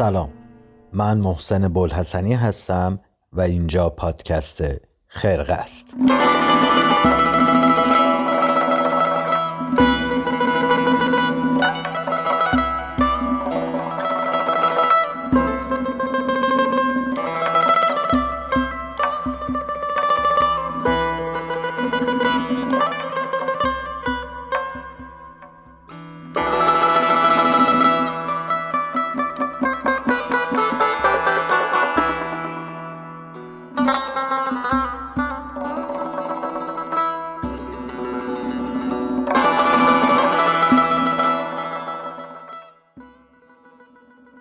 سلام. من محسن بلحسنی هستم و اینجا پادکست خرقه است.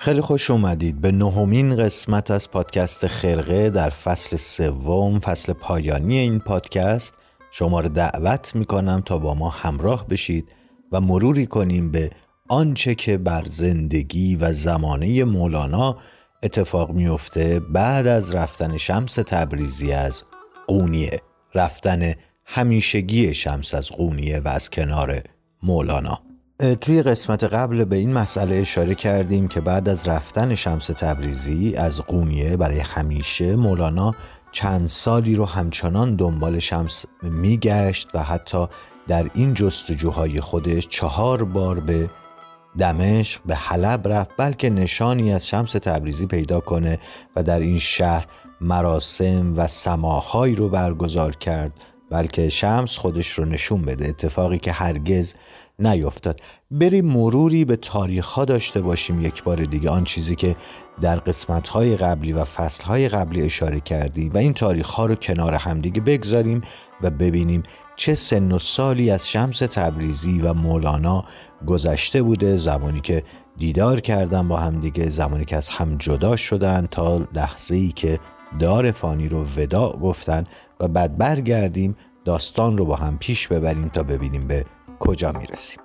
خیلی خوش اومدید. به نهمین قسمت از پادکست خرقه در فصل سوم فصل پایانی این پادکست شما رو دعوت می‌کنم تا با ما همراه بشید و مروری کنیم به آنچه که بر زندگی و زمانه مولانا اتفاق میفته بعد از رفتن شمس تبریزی از قونیه. رفتن همیشگی شمس از قونیه و از کنار مولانا. توی قسمت قبل به این مسئله اشاره کردیم که بعد از رفتن شمس تبریزی از قونیه برای همیشه مولانا چند سالی رو همچنان دنبال شمس میگشت و حتی در این جستجوهای خودش چهار بار به دمشق به حلب رفت بلکه نشانی از شمس تبریزی پیدا کنه و در این شهر مراسم و سماهایی رو برگزار کرد بلکه شمس خودش رو نشون بده. اتفاقی که هرگز نیفتاد. بریم مروری به تاریخ داشته باشیم یک بار دیگه. آن چیزی که در قسمت های قبلی و فصل های قبلی اشاره کردیم و این تاریخ ها رو کنار همدیگه بگذاریم و ببینیم چه سن و سالی از شمس تبریزی و مولانا گذشته بوده. زمانی که دیدار کردن با همدیگه زمانی که از هم جدا شدن تا لحظه ای که دار فانی رو ودا گفتن و بعد برگردیم داستان رو با هم پیش ببریم تا ببینیم به کجا می‌رسیم.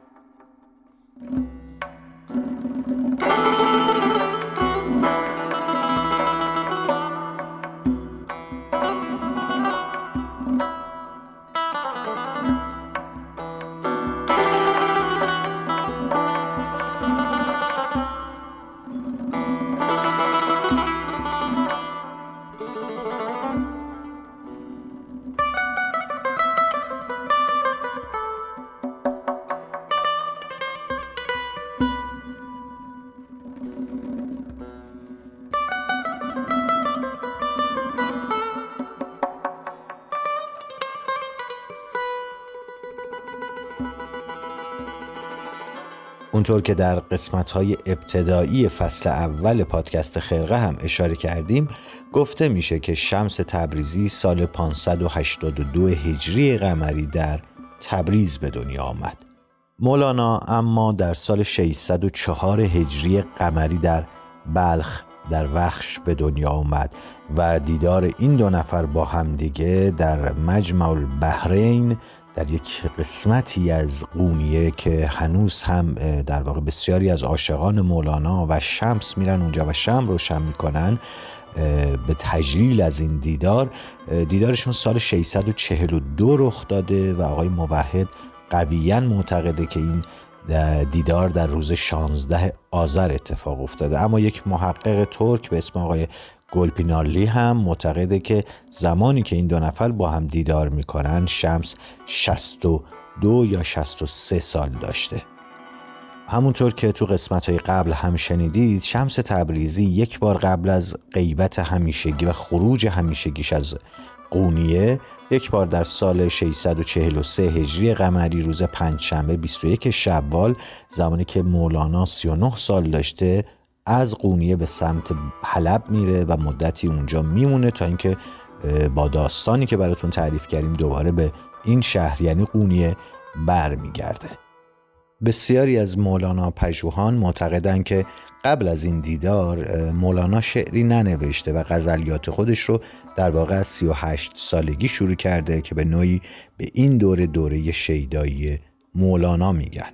اونطور که در قسمت های ابتدایی فصل اول پادکست خرقه هم اشاره کردیم گفته میشه که شمس تبریزی سال 582 هجری قمری در تبریز به دنیا آمد. مولانا اما در سال 604 هجری قمری در بلخ در وخش به دنیا آمد و دیدار این دو نفر با همدیگه در مجمع البحرین در یک قسمتی از قونیه که هنوز هم در واقع بسیاری از عاشقان مولانا و شمس میرن اونجا و شم روشن می‌کنن به تجلیل از این دیدار. دیدارشون سال 642 رخ داده و آقای موحد قویا معتقده که این دیدار در روز 16 آذر اتفاق افتاده. اما یک محقق ترک به اسم آقای گلپینارلی هم معتقده که زمانی که این دو نفر با هم دیدار می‌کنن شمس 62 یا 63 سال داشته. همونطور که تو قسمت های قبل هم شنیدید شمس تبریزی یک بار قبل از غیبت همیشگی و خروج همیشگیش از قونیه یک بار در سال 643 هجری قمری روز پنجشنبه 21 شوال زمانی که مولانا 39 سال داشته از قونیه به سمت حلب میره و مدتی اونجا میمونه تا اینکه با داستانی که براتون تعریف کردیم دوباره به این شهر یعنی قونیه برمیگرده. بسیاری از مولانا پژوهان معتقدند که قبل از این دیدار مولانا شعری ننوشته و غزلیات خودش رو در واقع از 38 سالگی شروع کرده که به نوعی به این دوره دوره شیدایی مولانا میگن.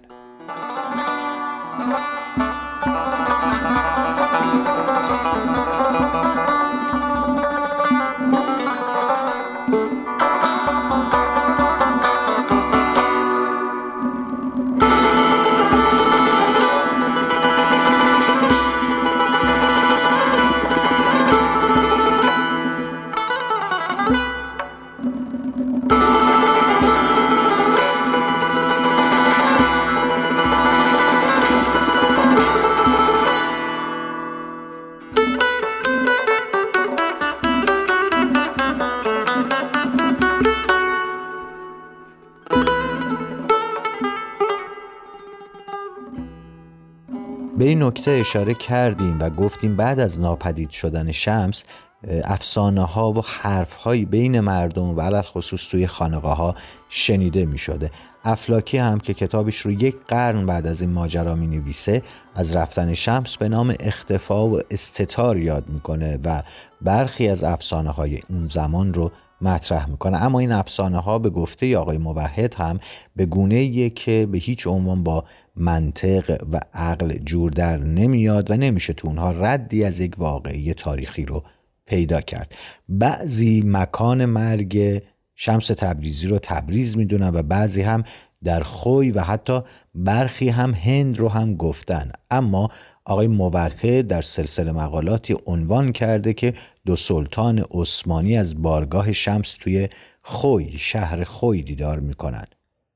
نکته اشاره کردیم و گفتیم بعد از ناپدید شدن شمس افسانه ها و حرف هایی بین مردم و علال خصوص توی خانقاه ها شنیده می شده افلاکی هم که کتابش رو یک قرن بعد از این ماجرا می نویسه از رفتن شمس به نام اختفا و استتار یاد می‌کنه و برخی از افسانه های اون زمان رو مطرح می‌کنه. اما این افسانه ها به گفته آقای موحد هم به گونه که به هیچ عنوان با منطق و عقل جور در نمیاد و نمیشه تو اونها ردی از یک واقعی تاریخی رو پیدا کرد. بعضی مکان مرگ شمس تبریزی رو تبریز می‌دونن و بعضی هم در خوی و حتی برخی هم هند رو هم گفتن. اما آقای موقع در سلسله مقالاتی عنوان کرده که دو سلطان عثمانی از بارگاه شمس توی خوی شهر خوی دیدار می‌کنن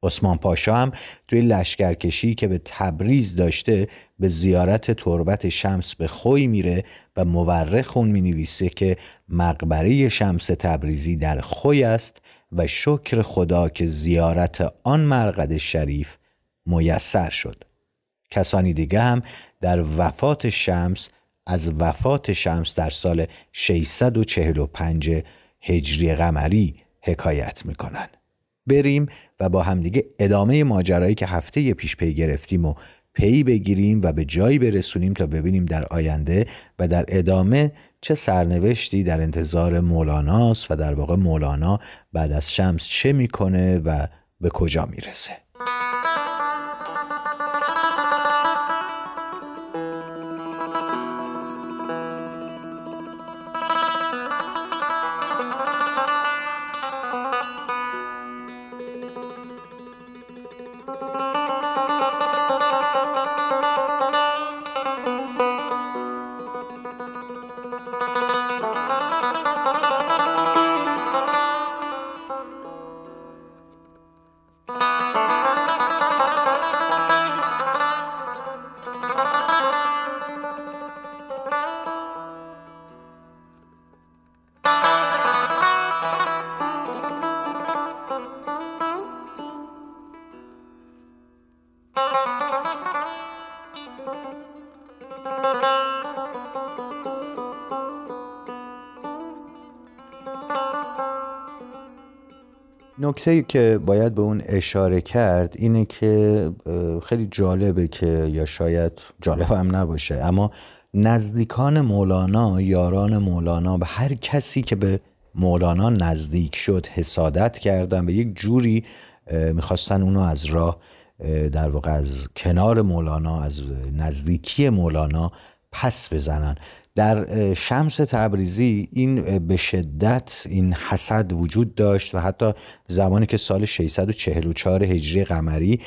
عثمان پاشا هم توی لشکرکشی که به تبریز داشته به زیارت تربت شمس به خوی میره و مورخ اون می که مقبره شمس تبریزی در خوی است و شکر خدا که زیارت آن مرقد شریف میسر شد. کسانی دیگه هم در وفات شمس از وفات شمس در سال 645 هجری قمری حکایت می‌کنن. بریم و با همدیگه ادامه ماجرایی که هفته پیش پی گرفتیم و پی بگیریم و به جایی برسونیم تا ببینیم در آینده و در ادامه چه سرنوشتی در انتظار مولاناست و در واقع مولانا بعد از شمس چه می‌کنه و به کجا می‌رسه. نکته که باید به اون اشاره کرد اینه که خیلی جالبه که یا شاید جالب هم نباشه اما نزدیکان مولانا یاران مولانا به هر کسی که به مولانا نزدیک شد حسادت کردن و یک جوری می‌خواستن اونو از راه در واقع از کنار مولانا از نزدیکی مولانا پس بزنن. در شمس تبریزی این به شدت این حسد وجود داشت و حتی زمانی که سال 644 هجری قمری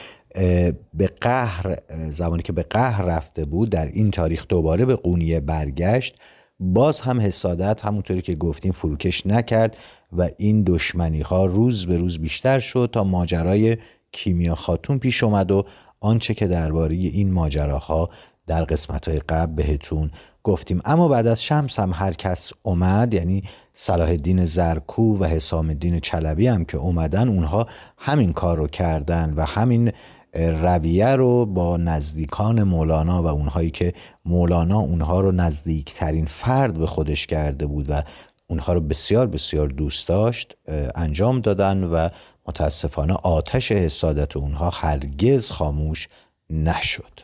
به قهر زمانی که به قهر رفته بود در این تاریخ دوباره به قونیه برگشت. باز هم حسادت همونطوری که گفتیم فروکش نکرد و این دشمنی ها روز به روز بیشتر شد تا ماجرای کیمیا خاتون پیش اومد و آنچه که درباره این ماجراها در قسمت های قبل بهتون گفتیم. اما بعد از شمس هم هر کس اومد یعنی صلاح الدین زرکو و حسام الدین چلبی هم که اومدن اونها همین کار رو کردن و همین رویه رو با نزدیکان مولانا و اونهایی که مولانا اونها رو نزدیکترین فرد به خودش کرده بود و اونها رو بسیار بسیار دوست داشت انجام دادن و متاسفانه آتش حسادت اونها هرگز خاموش نشد.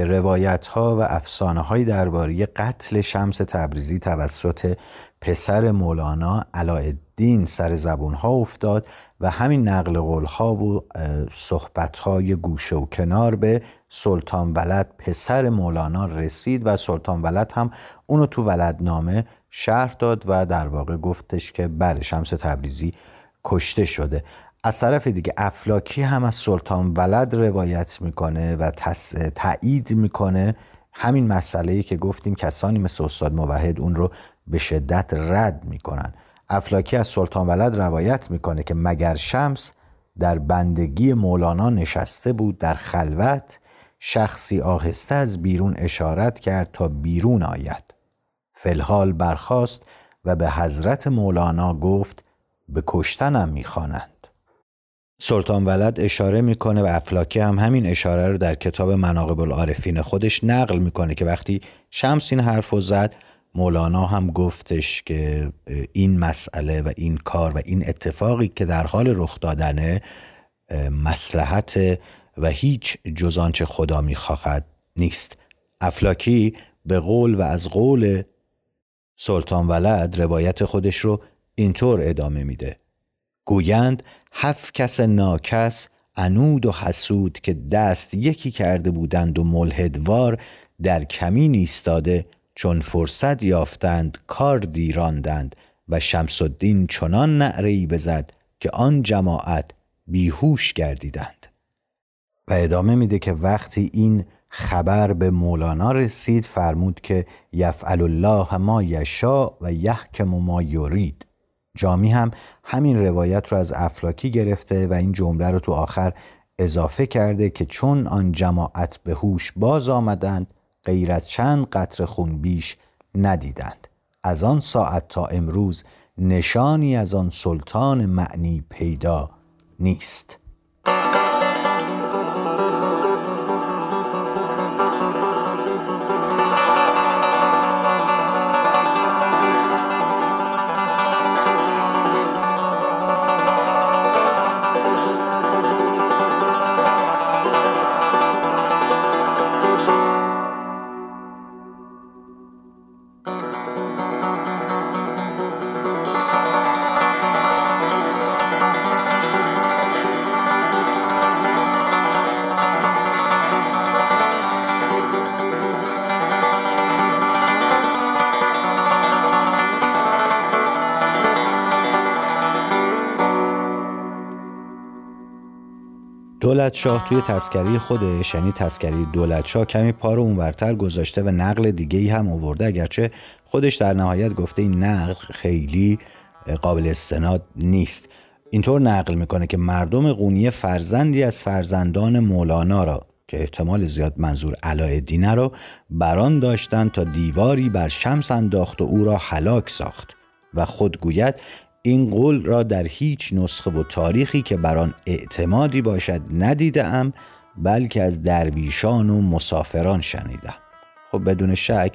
که روایت ها و افسانه های درباره قتل شمس تبریزی توسط پسر مولانا علایالدین سر زبون ها افتاد و همین نقل قول ها و صحبت های گوشه و کنار به سلطان ولد پسر مولانا رسید و سلطان ولد هم اونو تو ولدنامه شرح داد و در واقع گفتش که بله شمس تبریزی کشته شده. از طرف دیگه افلاکی هم از سلطان ولد روایت می‌کنه و تایید می‌کنه همین مسئله که گفتیم کسانی مثل استاد موحد اون رو به شدت رد می‌کنن. افلاکی از سلطان ولد روایت می‌کنه که مگر شمس در بندگی مولانا نشسته بود در خلوت شخصی آهسته از بیرون اشارت کرد تا بیرون آید. فلحال برخاست و به حضرت مولانا گفت به کشتنم می‌خوانند. سلطان ولد اشاره می‌کنه و افلاکی هم همین اشاره رو در کتاب مناقب العارفین خودش نقل می‌کنه که وقتی شمس این حرف رو زد مولانا هم گفتش که این مسئله و این کار و این اتفاقی که در حال رخ دادنه مسلحت و هیچ جزانچه خدا می‌خواهد نیست. افلاکی به قول و از قول سلطان ولد روایت خودش رو اینطور ادامه میده. گویند هفت کس ناکس انود و حسود که دست یکی کرده بودند و ملحدوار در کمی ایستاده چون فرصت یافتند کار دیراندند و شمس الدین چنان نعرهی بزد که آن جماعت بیهوش گردیدند. و ادامه میده که وقتی این خبر به مولانا رسید فرمود که یفعل الله ما یشا و یحکم ما یرید. جامی هم همین روایت رو از افلاکی گرفته و این جمله رو تو آخر اضافه کرده که چون آن جماعت به هوش باز آمدند غیر از چند قطر خون بیش ندیدند. از آن ساعت تا امروز نشانی از آن سلطان معنی پیدا نیست. شاه توی تسکری خودش یعنی تسکری دولت شاه کمی پا رو اونورتر گذاشته و نقل دیگه ای هم آورده. اگرچه خودش در نهایت گفته این نقل خیلی قابل استناد نیست. اینطور نقل می‌کنه که مردم قونیه فرزندی از فرزندان مولانا را که احتمال زیاد منظور علایالدین را بران داشتند تا دیواری بر شمس انداخت و او را هلاک ساخت. و خود گوید این قول را در هیچ نسخه و تاریخی که بر آن اعتمادی باشد ندیدم بلکه از درویشان و مسافران شنیدم. خب بدون شک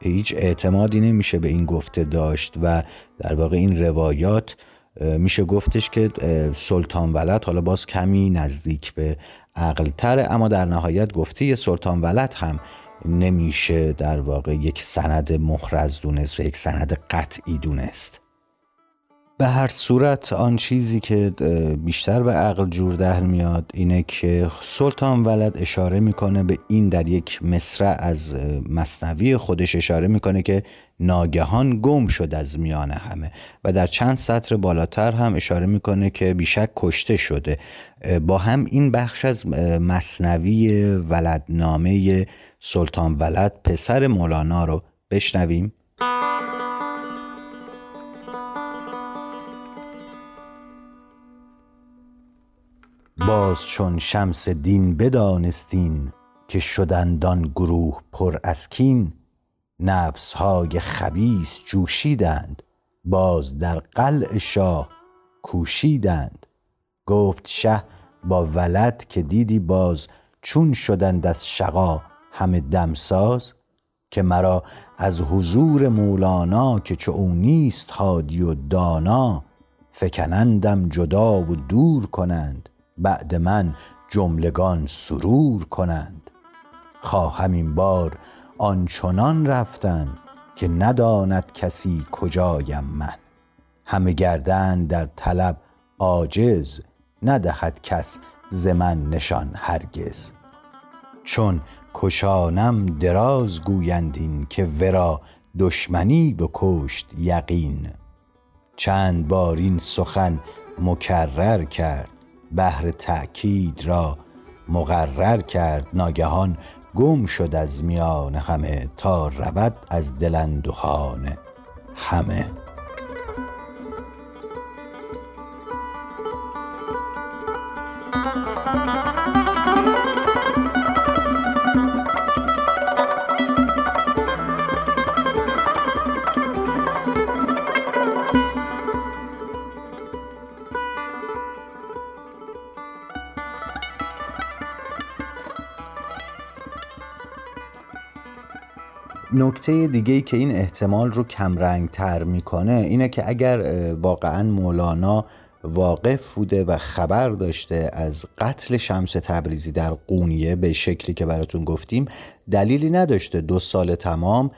هیچ اعتمادی نمیشه به این گفته داشت و در واقع این روایات میشه گفتش که سلطان ولد حالا باز کمی نزدیک به عقلتره اما در نهایت گفته سلطان ولد هم نمیشه در واقع یک سند محرز دونست و یک سند قطعی دونست. به هر صورت آن چیزی که بیشتر به عقل جور در میاد اینه که سلطان ولد اشاره می‌کنه به این در یک مصرع از مصنوی خودش اشاره می‌کنه که ناگهان گم شد از میان همه و در چند سطر بالاتر هم اشاره می‌کنه که بیشک کشته شده. با هم این بخش از مصنوی ولدنامه سلطان ولد پسر مولانا رو بشنویم. باز چون شمس دین بدانستین که شدندان گروه پر از کین نفس های خبیس جوشیدند باز در قلع شاه کوشیدند. گفت شه با ولد که دیدی باز چون شدند از شقا همه دمساز که مرا از حضور مولانا که چو او نیست هادی و دانا فکنندم جدا و دور کنند. بعد من جملگان سرور کنند. خواهم این بار آنچنان رفتن که نداند کسی کجایم من. همه گردن در طلب عاجز ندهد کس ز من نشان هرگز. چون کشانم دراز گویندین که ورا دشمنی بکشت یقین. چند بار این سخن مکرر کرد بهر تأکید را مقرر کرد. ناگهان گم شد از میان همه تا رود از دلندوهان همه. نکته دیگه ای که این احتمال رو کمرنگ تر می‌کنه اینه که اگر واقعا مولانا واقف بوده و خبر داشته از قتل شمس تبریزی در قونیه به شکلی که براتون گفتیم دلیلی نداشته. دو سال تمام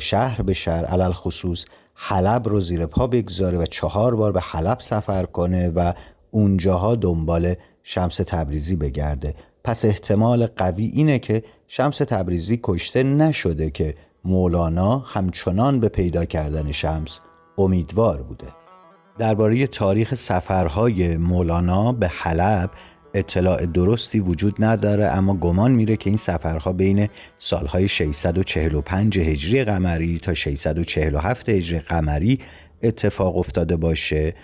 شهر به شهر علل خصوص حلب رو زیر پا بگذاره و چهار بار به حلب سفر کنه و اونجاها دنبال شمس تبریزی بگرده. پس احتمال قوی اینه که شمس تبریزی کشته نشده که مولانا همچنان به پیدا کردن شمس امیدوار بوده. درباره تاریخ سفرهای مولانا به حلب اطلاع درستی وجود نداره اما گمان میره که این سفرها بین سالهای 645 هجری قمری تا 647 هجری قمری اتفاق افتاده باشه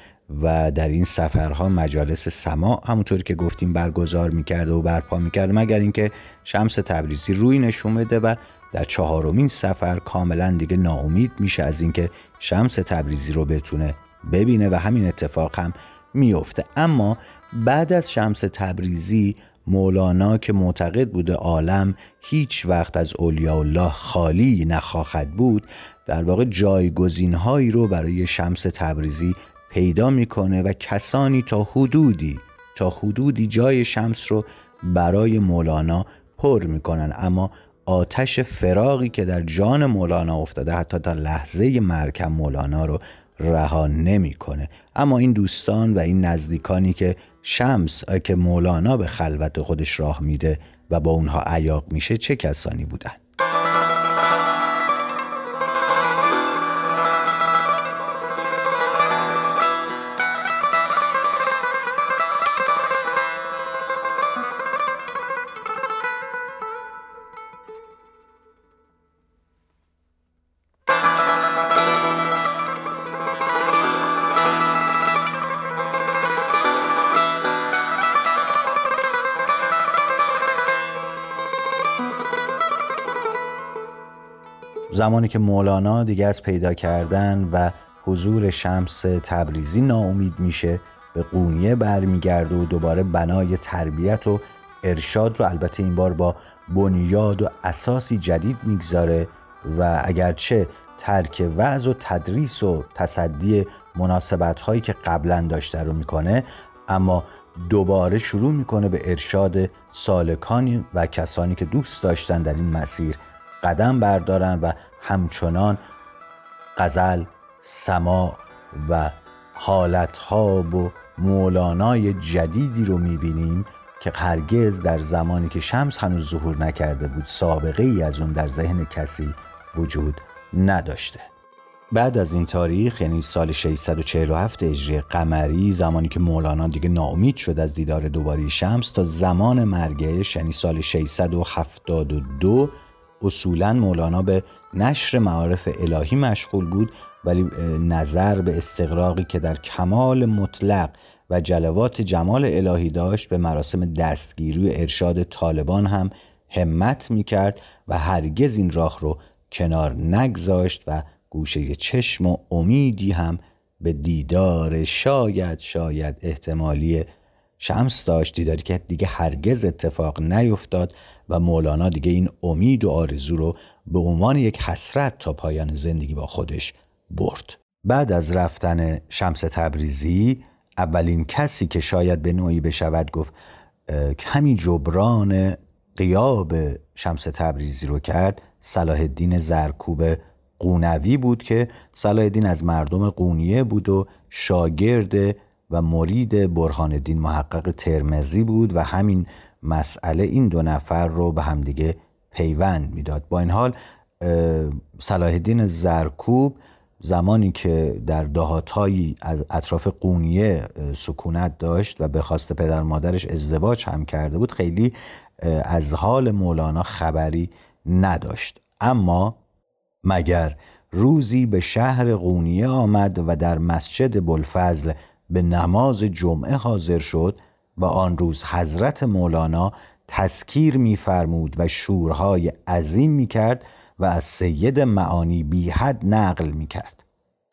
و در این سفرها مجالس سما همونطوری که گفتیم برگزار می‌کرده و برپا می‌کرده مگر اینکه شمس تبریزی روی نشون بده و در چهارمین سفر کاملا دیگه ناامید میشه از اینکه شمس تبریزی رو بتونه ببینه و همین اتفاق هم میفته. اما بعد از شمس تبریزی مولانا که معتقد بوده عالم هیچ وقت از اولیاء الله خالی نخواهد بود در واقع جایگزین هایی رو برای شمس تبریزی پیدا می‌کنه و کسانی تا حدودی تا حدودی جای شمس رو برای مولانا پر می‌کنن. اما آتش فراقی که در جان مولانا افتاده حتی تا لحظه مرکم مولانا رو رها نمی‌کنه. اما این دوستان و این نزدیکانی که شمس که مولانا به خلوت خودش راه میده و با اونها عیاق میشه چه کسانی بودن؟ زمانی که مولانا دیگه از پیدا کردن و حضور شمس تبریزی ناامید میشه به قونیه برمیگرده و دوباره بنای تربیت و ارشاد رو البته این بار با بنیاد و اساسی جدید می‌گذاره و اگرچه ترک وعظ و تدریس و تصدی مناسبت هایی که قبلا داشته رو می‌کنه اما دوباره شروع می‌کنه به ارشاد سالکانی و کسانی که دوست داشتن در این مسیر قدم بردارن و همچنان غزل، سما و حالتها و مولانای جدیدی رو می‌بینیم که هرگز در زمانی که شمس هنوز ظهور نکرده بود سابقه ای از اون در ذهن کسی وجود نداشته. بعد از این تاریخ یعنی سال 647 هجری قمری زمانی که مولانا دیگه ناامید شد از دیدار دوباره شمس تا زمان مرگش یعنی سال 672 اصولا مولانا به نشر معارف الهی مشغول بود ولی نظر به استقراقی که در کمال مطلق و جلوات جمال الهی داشت به مراسم دستگیری و ارشاد طالبان هم همت می کرد و هرگز این راه رو کنار نگذاشت و گوشه چشم و امیدی هم به دیدار شاید شاید احتمالی شمس داشت دیداری که دیگه هرگز اتفاق نیفتاد و مولانا دیگه این امید و آرزو رو به عنوان یک حسرت تا پایان زندگی با خودش برد. بعد از رفتن شمس تبریزی اولین کسی که شاید به نوعی بشود گفت کمی جبران قیاب شمس تبریزی رو کرد. صلاح الدین زرکوب قونوی بود که صلاح الدین از مردم قونیه بود و شاگرد و مرید برهان الدین محقق ترمزی بود و همین مسئله این دو نفر رو به همدیگه پیوند می‌داد. با این حال صلاح الدین زرکوب زمانی که در دهاتهایی از اطراف قونیه سکونت داشت و به خواست پدر مادرش ازدواج هم کرده بود خیلی از حال مولانا خبری نداشت. اما مگر روزی به شهر قونیه آمد و در مسجد بلفضل به نماز جمعه حاضر شد و آن روز حضرت مولانا تسکیر میفرمود و شورهای عظیم می کرد و از سید معانی بی حد نقل می کرد.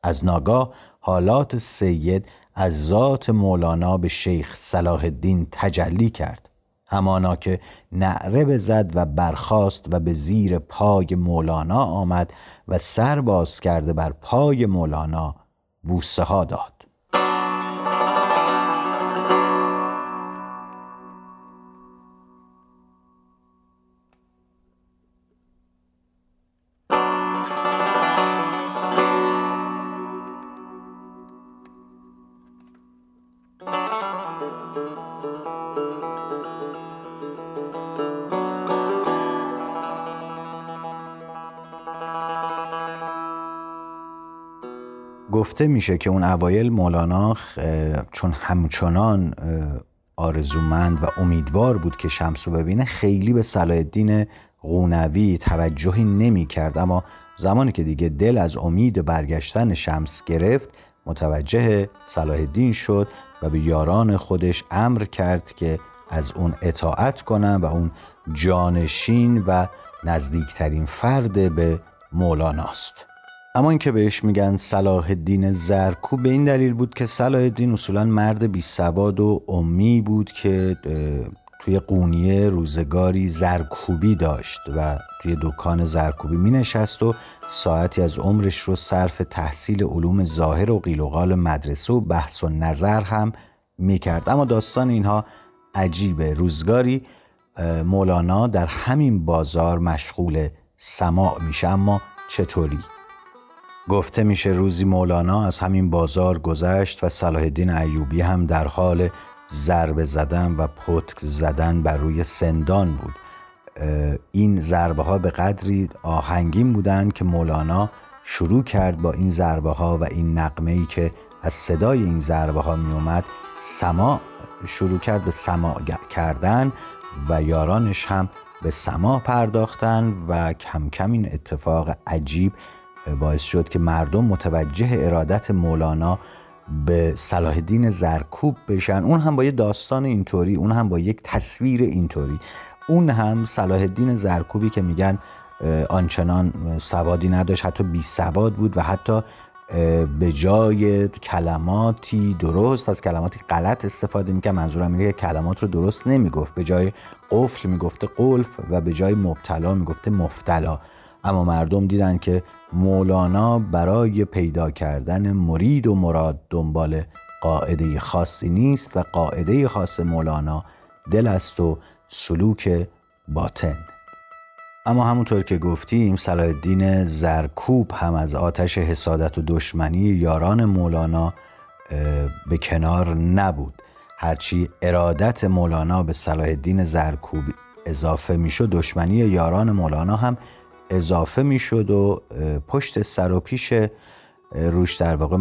از ناگاه حالات سید از ذات مولانا به شیخ صلاح الدین تجلی کرد. همانا که نعره بزد و برخاست و به زیر پای مولانا آمد و سر باز کرده بر پای مولانا بوسه ها داد. گفته میشه که اون اوایل مولانا چون همچنان آرزومند و امیدوار بود که شمس رو ببینه خیلی به صلاح قونوی توجهی نمی کرد اما زمانی که دیگه دل از امید برگشتن شمس گرفت متوجه صلاح الدین شد و به یاران خودش امر کرد که از اون اطاعت کنن و اون جانشین و نزدیکترین فرد به مولاناست اما اینکه بهش میگن صلاح الدین زرکو به این دلیل بود که صلاح الدین اصولا مرد بی سواد و امی بود که توی قونیه روزگاری زرکوبی داشت و توی دکان زرکوبی می نشست و ساعتی از عمرش رو صرف تحصیل علوم ظاهر و قیل و قال مدرسه و بحث و نظر هم می کرد. اما داستان اینها عجیبه روزگاری مولانا در همین بازار مشغول سماع میشه اما چطوری؟ گفته میشه روزی مولانا از همین بازار گذشت و صلاح الدین ایوبی هم در حال ضربه زدن و پتک زدن بر روی سندان بود. این ضربه ها به قدری آهنگین بودند که مولانا شروع کرد با این ضربه ها و این نقمه ای که از صدای این ضربه ها می اومد سما شروع کرد به سما کردن و یارانش هم به سما پرداختن و کم کم این اتفاق عجیب باعث شد که مردم متوجه ارادت مولانا به صلاح الدین زرکوب بشن. اون هم با یه داستان اینطوری اون هم با یک تصویر اینطوری. اون هم صلاح الدین زرکوبی که میگن آنچنان سوادی نداشت حتی بی سواد بود و حتی به جای کلماتی درست از کلماتی غلط استفاده می‌کرد. منظورم اینه که کلمات رو درست نمی‌گفت. به جای قفل می‌گفته قلف و به جای مبتلا می‌گفته مفتلا. اما مردم دیدن که مولانا برای پیدا کردن مرید و مراد دنبال قاعده خاصی نیست و قاعده خاص مولانا دل است و سلوک باطن. اما همونطور که گفتیم صلاح الدین زرکوب هم از آتش حسادت و دشمنی یاران مولانا به کنار نبود. هرچی ارادت مولانا به صلاح الدین زرکوب اضافه می‌شد دشمنی یاران مولانا هم اضافه می‌شد و پشت سر و پیش روش در واقع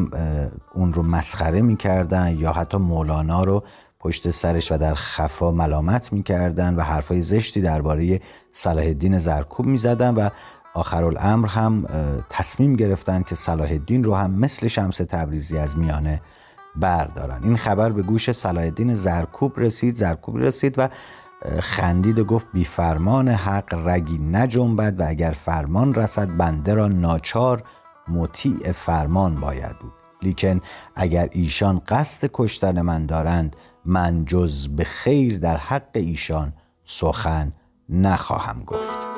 اون رو مسخره می‌کردن یا حتی مولانا رو پشت سرش و در خفا ملامت می‌کردن و حرفای زشتی درباره صلاح الدین زرکوب می‌زدن و آخرالامر هم تصمیم گرفتن که صلاح الدین رو هم مثل شمس تبریزی از میانه بردارن. این خبر به گوش صلاح الدین زرکوب رسید زرکوب رسید و خندید و گفت بی فرمان حق رگی نجنبد و اگر فرمان رسد بنده را ناچار مطیع فرمان باید بود. لیکن اگر ایشان قصد کشتن من دارند من جز به خیر در حق ایشان سخن نخواهم گفت.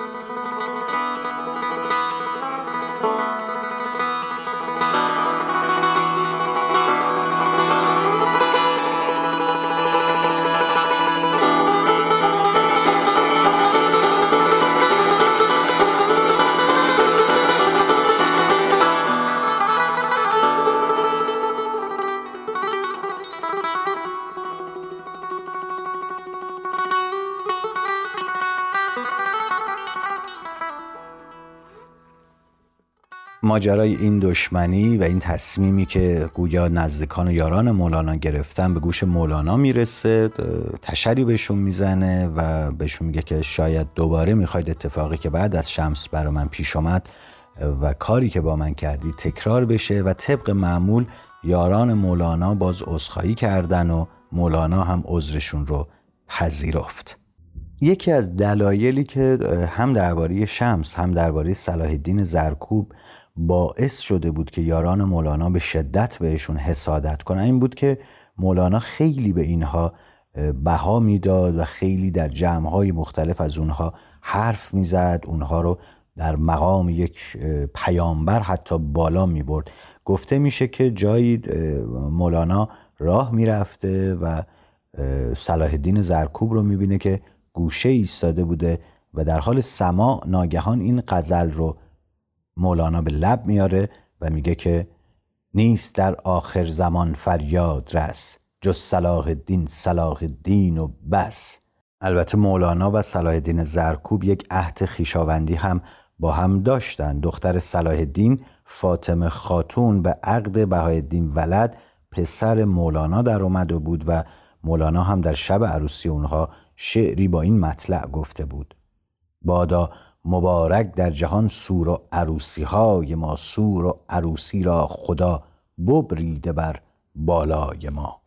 ماجرای این دشمنی و این تصمیمی که گویا نزدیکان و یاران مولانا گرفتن به گوش مولانا می‌رسه تشری بهشون می‌زنه و بهشون میگه که شاید دوباره می‌خواید اتفاقی که بعد از شمس برا من پیش آمد و کاری که با من کردی تکرار بشه و طبق معمول یاران مولانا باز عذرخواهی کردن و مولانا هم عذرشون رو پذیرفت. یکی از دلایلی که هم درباره شمس هم درباره صلاح الدین زرکوب باعث شده بود که یاران مولانا به شدت بهشون حسادت کنن. این بود که مولانا خیلی به اینها بها می‌داد و خیلی در جمعهای مختلف از اونها حرف می‌زد. اونها رو در مقام یک پیامبر حتی بالا می برد گفته میشه که جایی مولانا راه می‌رفته و صلاح الدین زرکوب رو می‌بینه که گوشه ایستاده بوده و در حال سما ناگهان این قزل رو مولانا به لب میاره و میگه که نیست در آخر زمان فریاد رس جز صلاح الدین صلاح الدین و بس. البته مولانا و صلاح الدین زرکوب یک عهد خیشاوندی هم با هم داشتن. دختر صلاح الدین فاطمه خاتون به عقد بهایالدین ولد پسر مولانا در اومده بود و مولانا هم در شب عروسی اونها شعری با این مطلع گفته بود. بادا مبارک در جهان سور و عروسی های ما سور و عروسی را خدا ببریده بر بالای ما.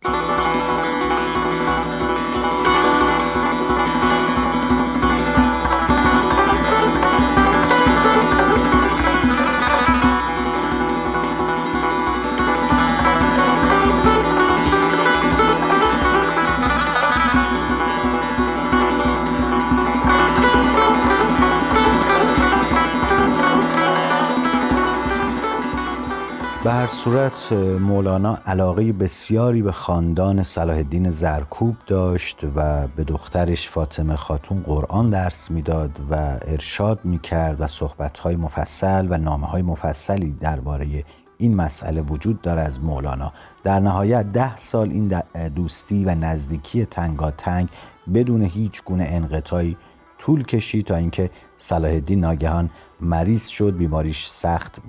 هر صورت مولانا علاقه بسیاری به خاندان صلاح الدین زرکوب داشت و به دخترش فاطمه خاتون قرآن درس می‌داد و ارشاد می‌کرد و صحبتهای مفصل و نامه های مفصلی درباره این مسئله وجود داره از مولانا. در نهایت ده سال این دوستی و نزدیکی تنگاتنگ بدون هیچ گونه انقطاعی طول کشید تا اینکه صلاح الدین ناگهان مریض شد بیماریش سخت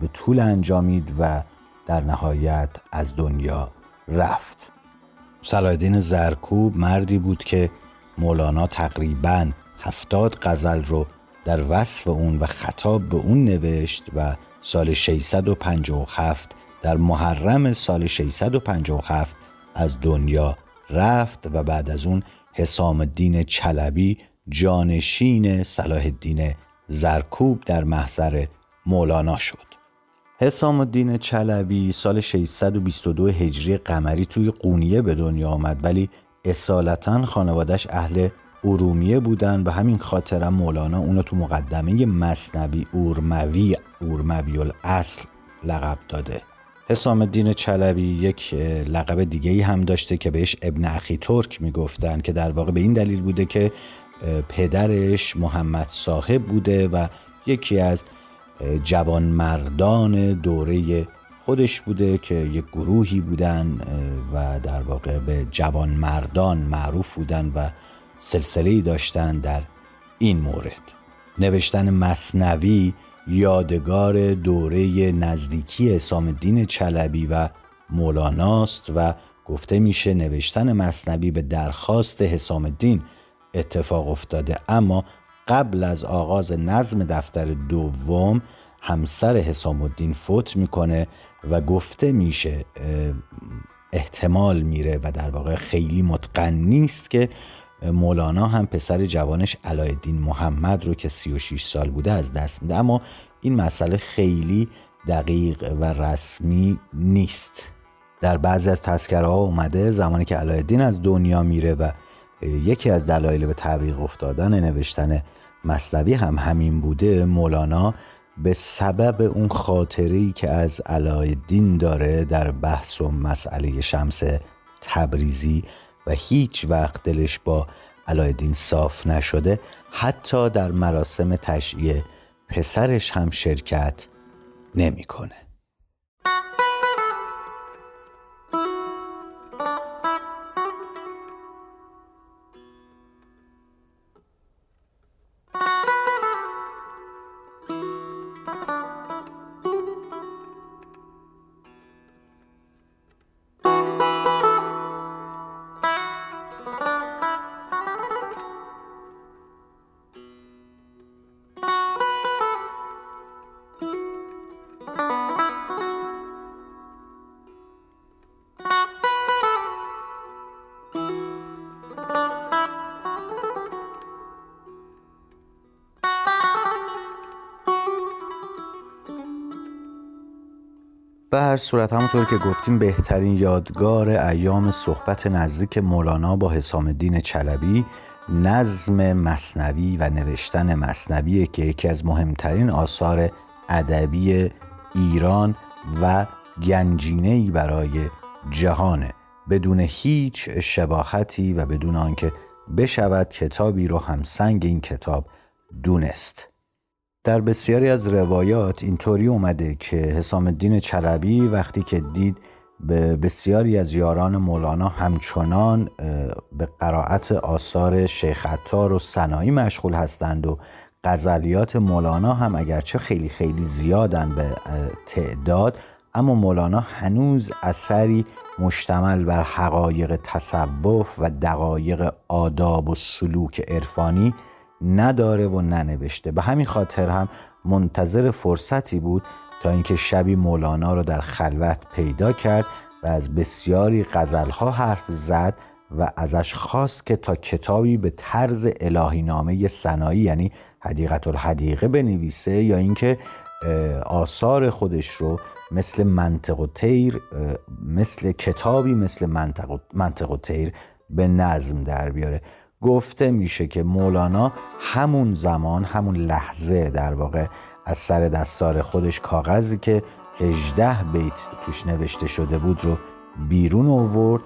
به طول انجامید و در نهایت از دنیا رفت. صلاح الدین زرکوب مردی بود که مولانا تقریبا هفتاد غزل رو در وصف اون و خطاب به اون نوشت و سال 657 در محرم سال 657 از دنیا رفت و بعد از اون حسام الدین چلبی جانشین صلاح الدین زرکوب در محضر مولانا شد. حسام الدین چلبی سال 622 هجری قمری توی قونیه به دنیا آمد ولی اصالتا خانوادش اهل ارومیه بودن. به همین خاطر مولانا اونو تو مقدمه مصنوی اورموی اورموی الاصل لقب داده. حسام الدین چلبی یک لقب دیگه هم داشته که بهش ابن اخی ترک می‌گفتن که در واقع به این دلیل بوده که پدرش محمد صاحب بوده و یکی از جوانمردان دوره خودش بوده که یک گروهی بودن و در واقع به جوان مردان معروف بودن و سلسله داشتن در این مورد. نوشتن مصنوی یادگار دوره نزدیکی حسام الدین چلبی و مولاناست و گفته میشه نوشتن مصنوی به درخواست حسام الدین اتفاق افتاده. اما قبل از آغاز نظم دفتر دوم همسر حسام الدین فوت می‌کنه و گفته میشه احتمال میره و در واقع خیلی متقن نیست که مولانا هم پسر جوانش علایالدین محمد رو که 36 سال بوده از دست میده. اما این مسئله خیلی دقیق و رسمی نیست. در بعضی از تذکره ها اومده زمانی که علایالدین از دنیا میره و یکی از دلایل به تعویق افتادن نوشتن مصنوی هم همین بوده مولانا به سبب اون خاطری که از علایالدین داره در بحث و مسئله شمس تبریزی و هیچ وقت دلش با علایالدین صاف نشده حتی در مراسم تشییع پسرش هم شرکت نمی‌کنه. به هر صورت همونطور که گفتیم بهترین یادگار ایام صحبت نزدیک مولانا با حسام الدین چلبی نظم مصنوی و نوشتن مصنوی که یکی از مهمترین آثار ادبی ایران و گنجینه‌ای برای جهانه بدون هیچ شباهتی و بدون آنکه بشود کتابی رو همسنگ این کتاب دونست. در بسیاری از روایات اینطوری اومده که حسام الدین چلبی وقتی که دید به بسیاری از یاران مولانا همچنان به قرائت آثار شیخ عطار و سنایی مشغول هستند و غزلیات مولانا هم اگرچه خیلی خیلی زیادن به تعداد اما مولانا هنوز اثری مشتمل بر حقایق تصوف و دقایق آداب و سلوک عرفانی نداره و ننوشته. به همین خاطر هم منتظر فرصتی بود تا اینکه شبی مولانا رو در خلوت پیدا کرد و از بسیاری غزلها حرف زد و ازش خواست که تا کتابی به طرز الهی نامه سنایی یعنی حدیقت الحدیقه بنویسه یا اینکه آثار خودش رو مثل منطق و تیر مثل کتابی مثل منطق منطق و تیر به نظم در بیاره. گفته میشه که مولانا همون زمان همون لحظه در واقع از سر دستار خودش کاغذی که 18 بیت توش نوشته شده بود رو بیرون آورد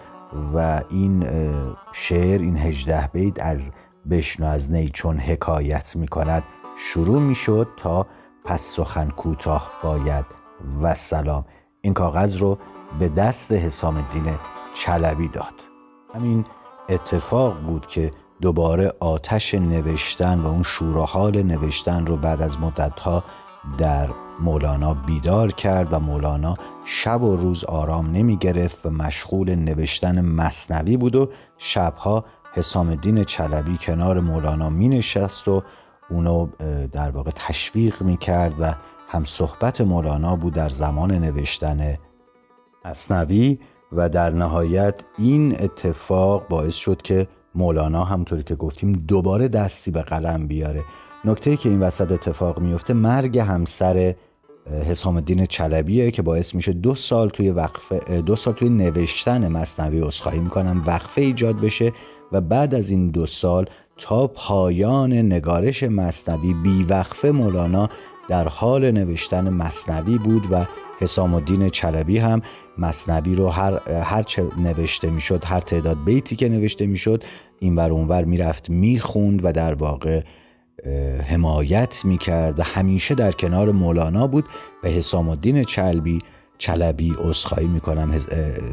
و این شعر این 18 بیت از بشنو از نی چون حکایت می کند شروع می شد تا پس سخن کوتاه باید و سلام این کاغذ رو به دست حسام الدین چلبی داد. همین اتفاق بود که دوباره آتش نوشتن و اون شور نوشتن رو بعد از مدتها در مولانا بیدار کرد و مولانا شب و روز آرام نمی گرفت و مشغول نوشتن مصنوی بود و شبها حسام الدین چلبی کنار مولانا می نشست و اونو در واقع تشویق می کرد و هم صحبت مولانا بود در زمان نوشتن مصنوی. و در نهایت این اتفاق باعث شد که مولانا همطوری که گفتیم دوباره دستی به قلم بیاره. نکته که این وسط اتفاق میفته مرگ همسر حسام الدین چلبیه که باعث میشه دو سال توی وقفه دو سال توی نوشتن مصنوی اسخایی می‌کنم وقفه ایجاد بشه و بعد از این دو سال تا پایان نگارش مصنوی بی وقفه مولانا در حال نوشتن مصنوی بود و حسام الدین چلبی هم مصنوی رو هر, هر چه نوشته می‌شد هر تعداد بیتی که نوشته می‌شد این ور اونور می‌رفت می‌خوند و در واقع حمایت می‌کرد و همیشه در کنار مولانا بود و حسام الدین چلبی چلبی اصخایی می‌کنم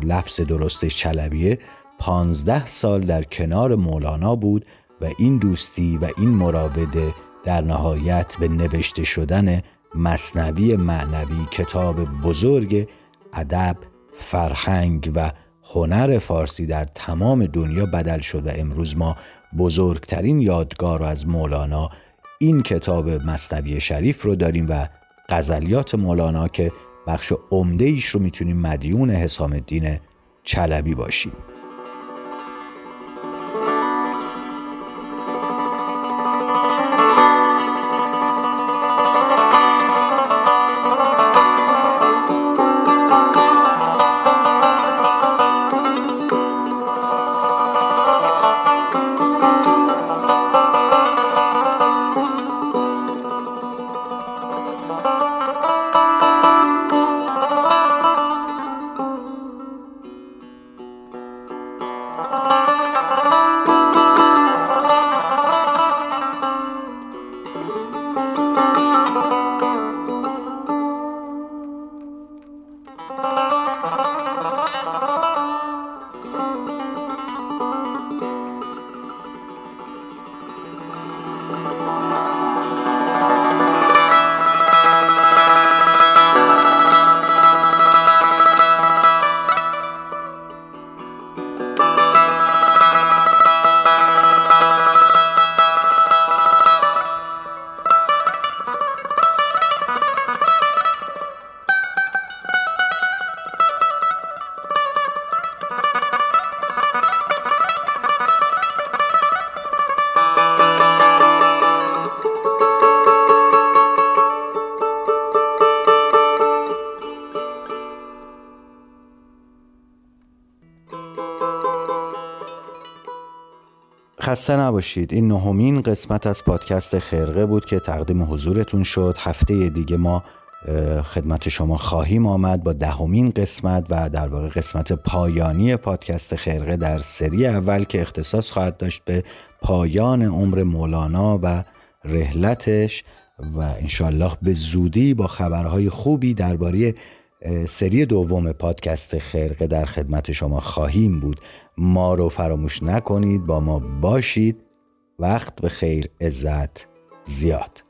لفظ درستش چلبیه پانزده سال در کنار مولانا بود و این دوستی و این مراوده در نهایت به نوشته شدن مصنوی معنوی کتاب بزرگ ادب فرهنگ و هنر فارسی در تمام دنیا بدل شد و امروز ما بزرگترین یادگار از مولانا این کتاب مصنوی شریف رو داریم و غزلیات مولانا که بخش عمده ایش رو می‌تونیم مدیون حسام الدین چلبی باشیم. خسته نباشید. این نهمین قسمت از پادکست خرقه بود که تقدیم حضورتون شد. هفته دیگه ما خدمت شما خواهیم آمد با دهمین قسمت و در واقع قسمت پایانی پادکست خرقه در سری اول که اختصاص خواهد داشت به پایان عمر مولانا و رحلتش و انشالله به زودی با خبرهای خوبی درباره سری دوم پادکست خرقه در خدمت شما خواهیم بود. ما رو فراموش نکنید با ما باشید. وقت به خیر عزت زیاد.